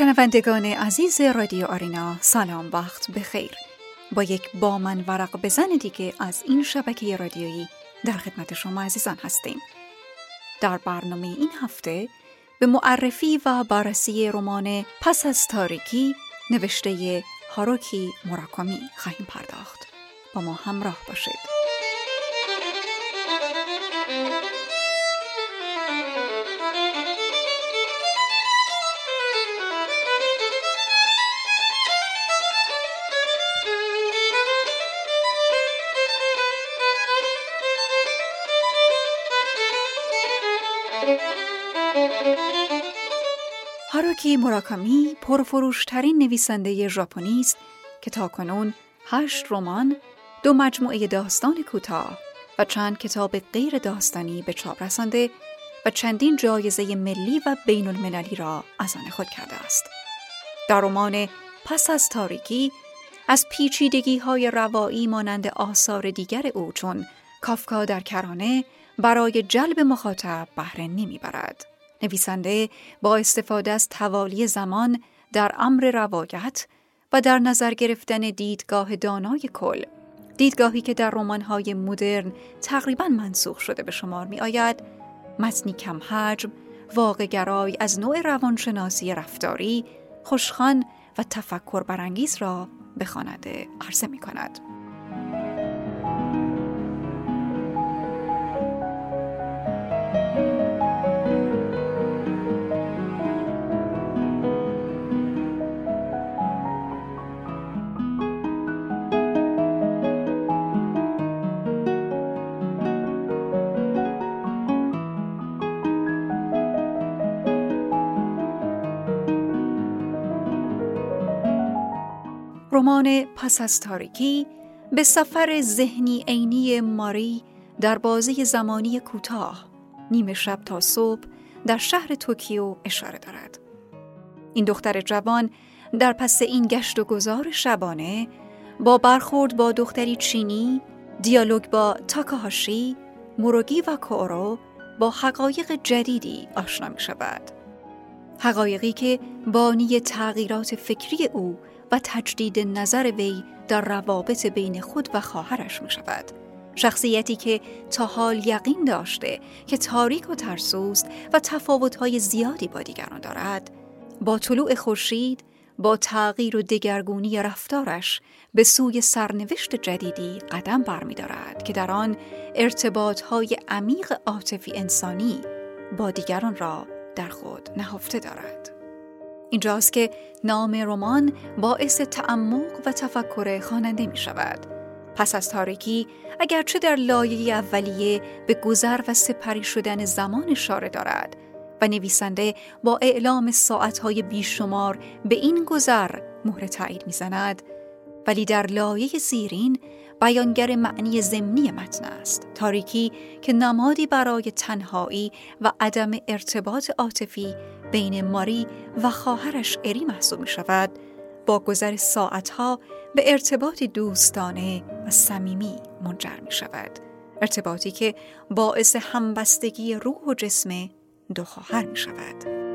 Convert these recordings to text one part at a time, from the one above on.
شنوندگان عزیز رادیو آرینا سلام وقت بخیر. با یک بامن ورق بزن دیگه از این شبکه رادیویی در خدمت شما عزیزان هستیم. در برنامه این هفته به معرفی و بررسی رمان پس از تاریکی نوشته هاروکی موراکامی خواهیم پرداخت. با ما همراه باشید. هاروکی موراکامی پرفروشترین نویسنده ژاپنی است که تاکنون هشت رمان، دو مجموعه داستان کوتاه و چند کتاب غیر داستانی به چاپ رسانده و چندین جایزه ملی و بین المللی را از آن خود کرده است. در رمان پس از تاریکی از پیچیدگی های روایی مانند آثار دیگر او چون کافکا در کرانه برای جلب مخاطب بهره نمی‌برد. نویسنده با استفاده از توالی زمان در امر روایت و در نظر گرفتن دیدگاه دانای کل دیدگاهی که در رمان‌های مدرن تقریبا منسوخ شده به شمار می آید متنی کم حجم واقع از نوع روانشناسی رفتاری خوشخان و تفکر برانگیز را به خواننده عرضه می کند. رمان پس از تاریکی به سفر ذهنی عینی ماری در بازی زمانی کوتاه نیمه شب تا صبح در شهر توکیو اشاره دارد. این دختر جوان در پس این گشت و گذار شبانه با برخورد با دختری چینی، دیالوگ با تاکاهاشی، موروگی و کورو با حقایق جدیدی آشنا می شود. حقایقی که بانی تغییرات فکری او و تجدید نظر وی در روابط بین خود و خواهرش می شود. شخصیتی که تا حال یقین داشته که تاریک و ترسوست و تفاوتهای زیادی با دیگران دارد با طلوع خورشید با تغییر و دگرگونی رفتارش به سوی سرنوشت جدیدی قدم برمیدارد که در آن ارتباطهای عمیق عاطفی انسانی با دیگران را در خود نهفته دارد. اینجاست که نام رمان باعث تعمق و تفکر خواننده می شود. پس از تاریکی اگرچه در لایه اولیه به گذر و سپری شدن زمان اشاره دارد و نویسنده با اعلام ساعتهای بیشمار به این گذر مهر تایید می‌زند ولی در لایه زیرین بیانگر معنی ضمنی متن است تاریکی که نمادی برای تنهایی و عدم ارتباط عاطفی بین ماری و خواهرش اری محسوب می شود با گذر ساعتها به ارتباطی دوستانه و صمیمی منجر می شود ارتباطی که باعث همبستگی روح و جسم دو خواهر می شود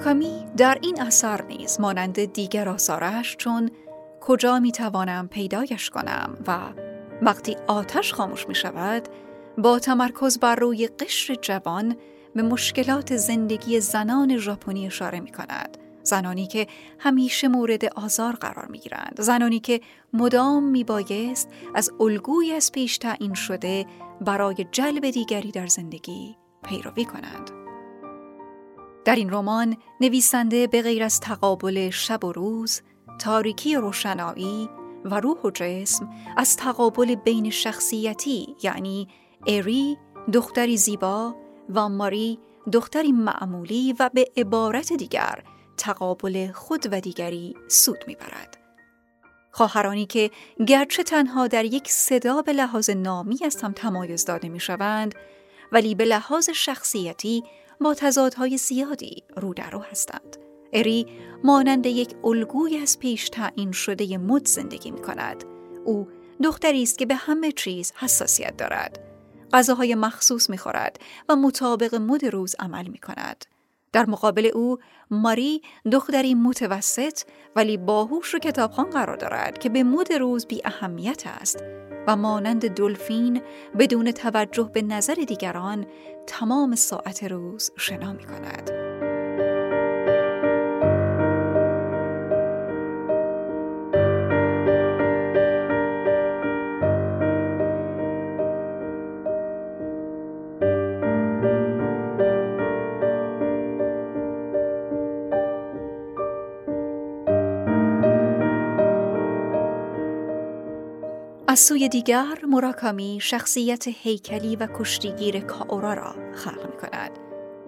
مراکامی در این اثر نیز مانند دیگر آثارش چون کجا می توانم پیدایش کنم و وقتی آتش خاموش می شود با تمرکز بر روی قشر جوان به مشکلات زندگی زنان ژاپنی اشاره می کند. زنانی که همیشه مورد آزار قرار می گیرند. زنانی که مدام می بایست از الگوی از پیش تعیین شده برای جلب دیگری در زندگی پیروی کنند. در این رمان نویسنده به غیر از تقابل شب و روز، تاریکی روشنایی و روح و جسم از تقابل بین شخصیتی یعنی اری دختری زیبا و ماری دختری معمولی و به عبارت دیگر تقابل خود و دیگری سود می‌برد. خواهرانی که گرچه تنها در یک صدا به لحاظ نامی از هم تمایز داده می شوند ولی به لحاظ شخصیتی با تضادهای زیادی رو در رو هستند. اری مانند یک الگوی از پیش تعیین شده مد زندگی می کند. او دختری است که به همه چیز حساسیت دارد. غذاهای مخصوص می خورد و مطابق مد روز عمل می کند. در مقابل او ماری دختری متوسط ولی باهوش و کتابخان قرار دارد که به مد روز بی اهمیت است و مانند دلفین بدون توجه به نظر دیگران تمام ساعت روز شنا می کند. از سوی دیگر مراکامی شخصیت هیکلی و کشتیگیر کاورا را خلق می کند.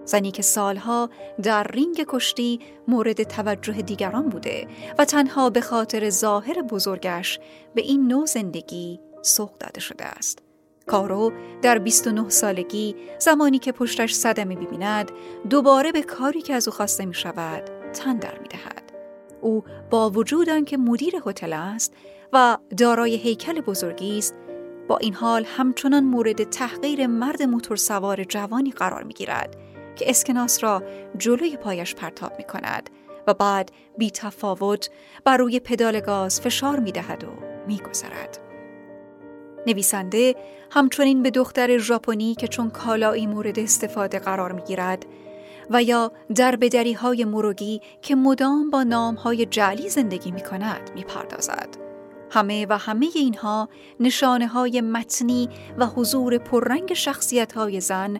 زنی که سالها در رینگ کشتی مورد توجه دیگران بوده و تنها به خاطر ظاهر بزرگش به این نوع زندگی سوق داده شده است. کارو در 29 سالگی زمانی که پشتش صدمه ببیند دوباره به کاری که از او خواسته می شود تن در می دهد. او با وجود آنکه مدیر هتل است و دارای هیکل بزرگی است با این حال همچنان مورد تحقیر مرد موتور سوار جوانی قرار می گیرد که اسکناس را جلوی پایش پرتاب می کند و بعد بی تفاوت بر روی پدال گاز فشار می دهد و می گذرد. نویسنده همچنین به دختر ژاپنی که چون کالایی مورد استفاده قرار می گیرد و یا در بدری های مروگی که مدام با نام های جعلی زندگی می کند می پردازد. همه و همه اینها نشانه های متنی و حضور پررنگ شخصیت های زن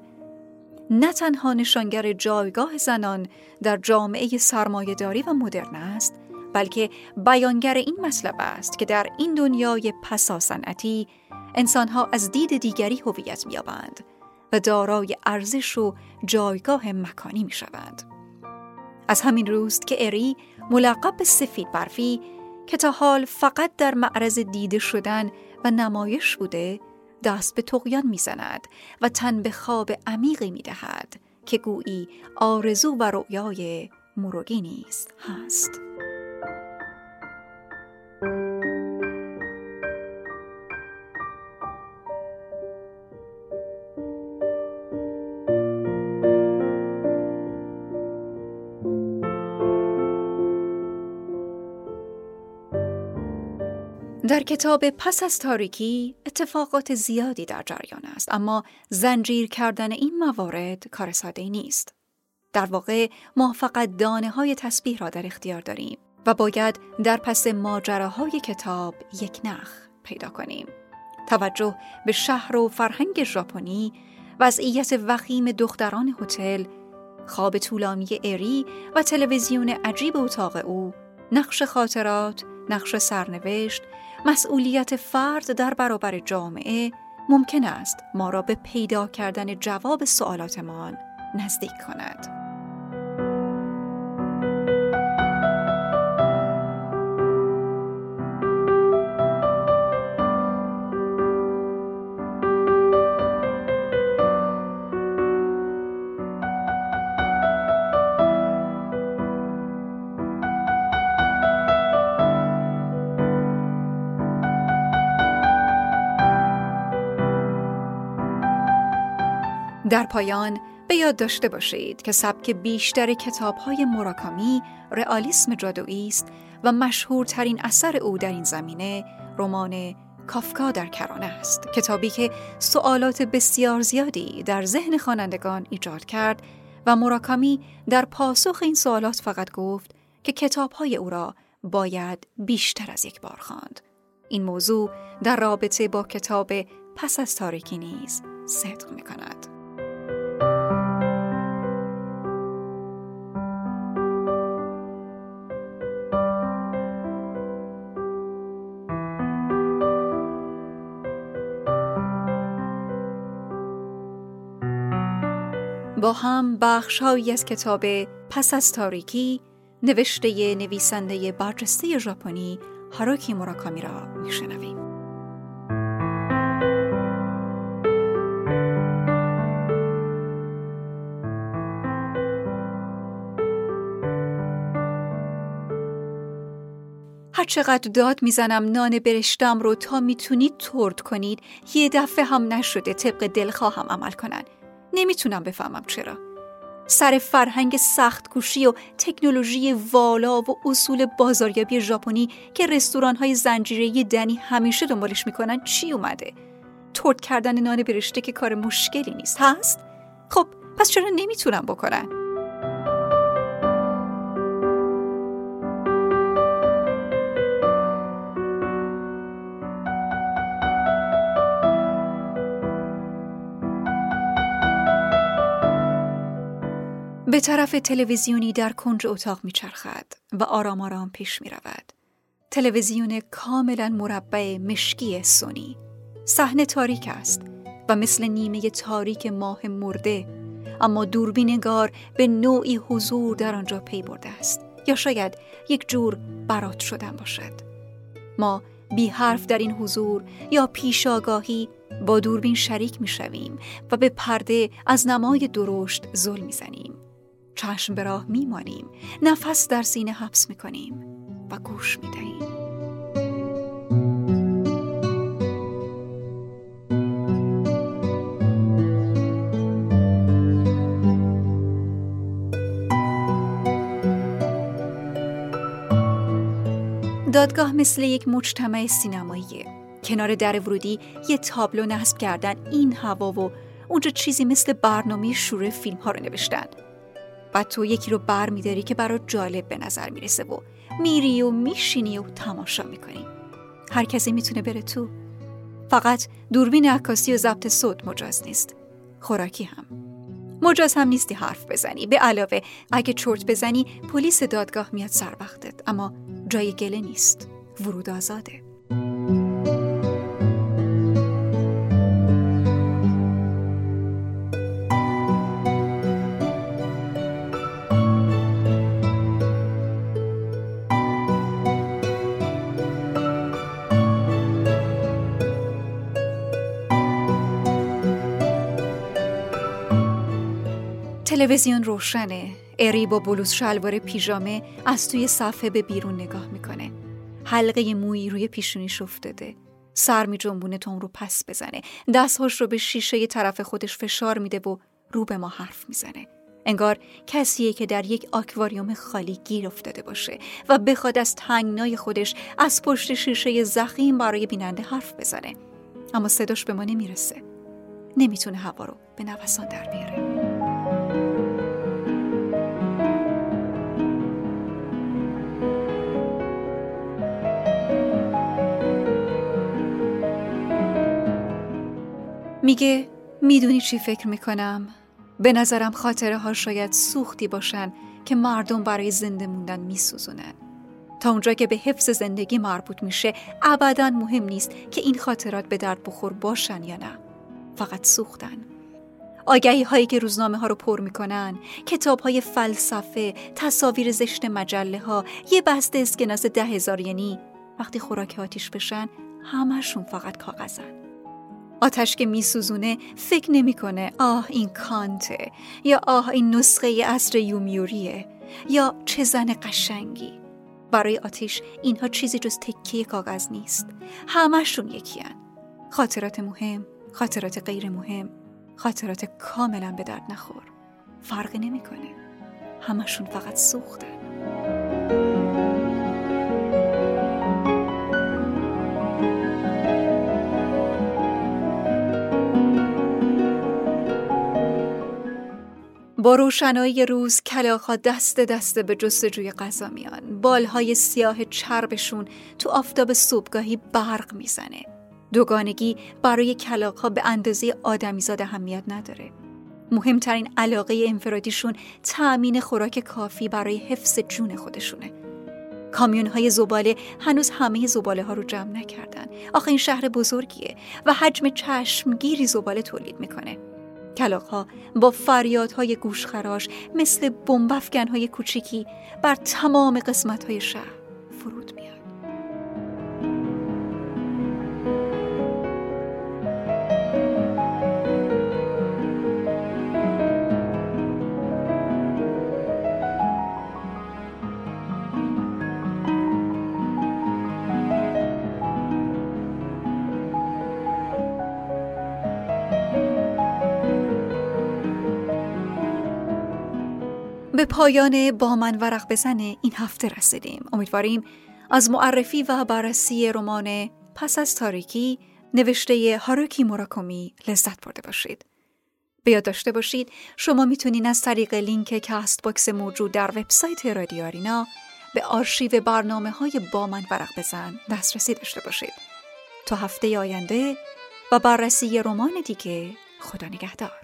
نه تنها نشانگر جایگاه زنان در جامعه سرمایهداری و مدرن است بلکه بیانگر این مطلب است که در این دنیای پسا صنعتی انسانها از دید دیگری هویت می‌یابند و دارای ارزش و جایگاه مکانی می‌شوند. از همین روست که اری ملقب به سفید برفی که تا حال فقط در معرض دیده شدن و نمایش بوده دست به تقیان می‌زند و تن به خواب عمیقی می‌دهد که گویی آرزو و رؤیای مروگی نیست هست در کتاب پس از تاریکی اتفاقات زیادی در جریان است اما زنجیر کردن این موارد کار ساده نیست. در واقع ما فقط دانه های تسبیح را در اختیار داریم و باید در پس ماجراهای کتاب یک نخ پیدا کنیم. توجه به شهر و فرهنگ ژاپنی، وضعیت وخیم دختران هتل، خواب طولانی اری و تلویزیون عجیب اتاق او، نقش خاطرات، نقش سرنوشت مسئولیت فرد در برابر جامعه ممکن است ما را به پیدا کردن جواب سوالاتمان نزدیک کند. در پایان به یاد داشته باشید که سبک بیشتر کتابهای مراکامی رئالیسم جادویی است و مشهورترین اثر او در این زمینه رمان کافکا در کرانه است کتابی که سوالات بسیار زیادی در ذهن خوانندگان ایجاد کرد و مراکامی در پاسخ این سوالات فقط گفت که کتابهای او را باید بیشتر از یک بار خواند. این موضوع در رابطه با کتاب پس از تاریکی نیز صدق می کند. با هم بخشهایی از کتاب پس از تاریکی نوشته نویسنده برجسته ژاپنی هاروکی موراکامی را میشنویم. هر چقدر داد می‌زنم نان برشتم رو تا می‌تونید ترد کنید یه دفعه هم نشده طبق دلخواهم عمل کنن. نمی‌تونم بفهمم چرا. سر فرهنگ سخت کوشی و تکنولوژی والا و اصول بازاریابی ژاپنی که رستوران های زنجیره دنی همیشه دنبالش می‌کنن چی اومده؟ ترد کردن نان برشته که کار مشکلی نیست هست؟ خب پس چرا نمی‌تونم بکنن؟ طرف تلویزیونی در کنج اتاق میچرخد و آرام آرام پیش می رود. تلویزیون کاملا مربع مشکی سونی. صحنه تاریک است و مثل نیمه تاریک ماه مرده اما دوربینگار به نوعی حضور در آنجا پی برده است یا شاید یک جور برات شدن باشد. ما بی حرف در این حضور یا پیشاگاهی با دوربین شریک می شویم و به پرده از نمای درشت زل می زنیم. چشم به راه میمانیم. نفس در سینه حبس می‌کنیم و گوش می‌دهیم. دادگاه مثل یک مجتمع سینماییه کنار در ورودی یه تابلو نصب کردن این هوا و اونجا چیزی مثل برنامه شروع فیلم ها رو نوشتن. بعد تو یکی رو بر میداری که برات جالب به نظر می‌رسه و میری و میشینی و تماشا می‌کنی. هر کسی می‌تونه بره تو. فقط دوربین عکاسی و ضبط صوت مجاز نیست. خوراکی هم. مجاز هم نیستی حرف بزنی. به علاوه اگه چرت بزنی پلیس دادگاه میاد سر وقتت. اما جای گله نیست. ورود آزاده. تلویزیون روشنه. اری با بلوز شلوار پیژامه از توی صفحه به بیرون نگاه می‌کنه. حلقه مویی روی پیشونیش افتاده. سر می جنبونه تا اون رو پس بزنه. دستهاش رو به شیشه طرف خودش فشار میده و رو به ما حرف می‌زنه. انگار کسیه که در یک آکواریوم خالی گیر افتاده باشه و بخواد از تنگنای خودش از پشت شیشه زخیم برای بیننده حرف بزنه. اما صداش به ما نمی‌رسه. نمی‌تونه هوا رو به نوسان در بیاره. میگه می‌دونی چی فکر می‌کنم؟ به نظرم خاطره ها شاید سوختی باشن که مردم برای زنده موندن میسوزونن. تا اونجا که به حفظ زندگی مربوط میشه ابدا مهم نیست که این خاطرات به درد بخور باشن یا نه. فقط سوختن. آگهی هایی که روزنامه ها رو پر می‌کنن کتاب های فلسفه تصاویر زشت مجله ها یه بسته اسکناس ده هزار یعنی وقتی خوراک آتیش بشن همشون فقط کاغذن آتش که میسوزونه فکر نمی‌کنه آه این کانته یا آه این نسخه اصر یومیوریه یا چه زن قشنگی. برای آتیش اینها چیزی جز تکیه کاغذ نیست. همشون یکیان خاطرات مهم خاطرات غیر مهم خاطرات کاملا به درد نخور. فرقی نمی‌کنه. همشون فقط سوختن. با روشنایی روز کلاخا دست دست به جستجوی غذا میان. بالهای سیاه چربشون تو آفتاب صبحگاهی برق می‌زنه. دوگانگی برای کلاقها به اندازه آدمیزاد اهمیت نداره. مهمترین علاقه انفرادیشون تأمین خوراک کافی برای حفظ جون خودشونه. کامیون های زباله هنوز همه زباله ها رو جمع نکردن. آخه این شهر بزرگیه و حجم چشمگیری زباله تولید می‌کنه. کلاقها با فریادهای گوشخراش مثل های کوچیکی بر تمام قسمتهای شهر فرود میاد. به پایان با من ورق بزن این هفته رسیدیم. امیدواریم از معرفی و بررسی رمان پس از تاریکی نوشته هاروکی موراکومی لذت برده باشید. به یاد داشته باشید شما می‌تونین از طریق لینک Castbox موجود در وبسایت رادیو آرینا به آرشیو برنامه های با من ورق بزن دسترسی داشته باشید. تا هفته آینده و بررسی رمان دیگه خدا نگهدار.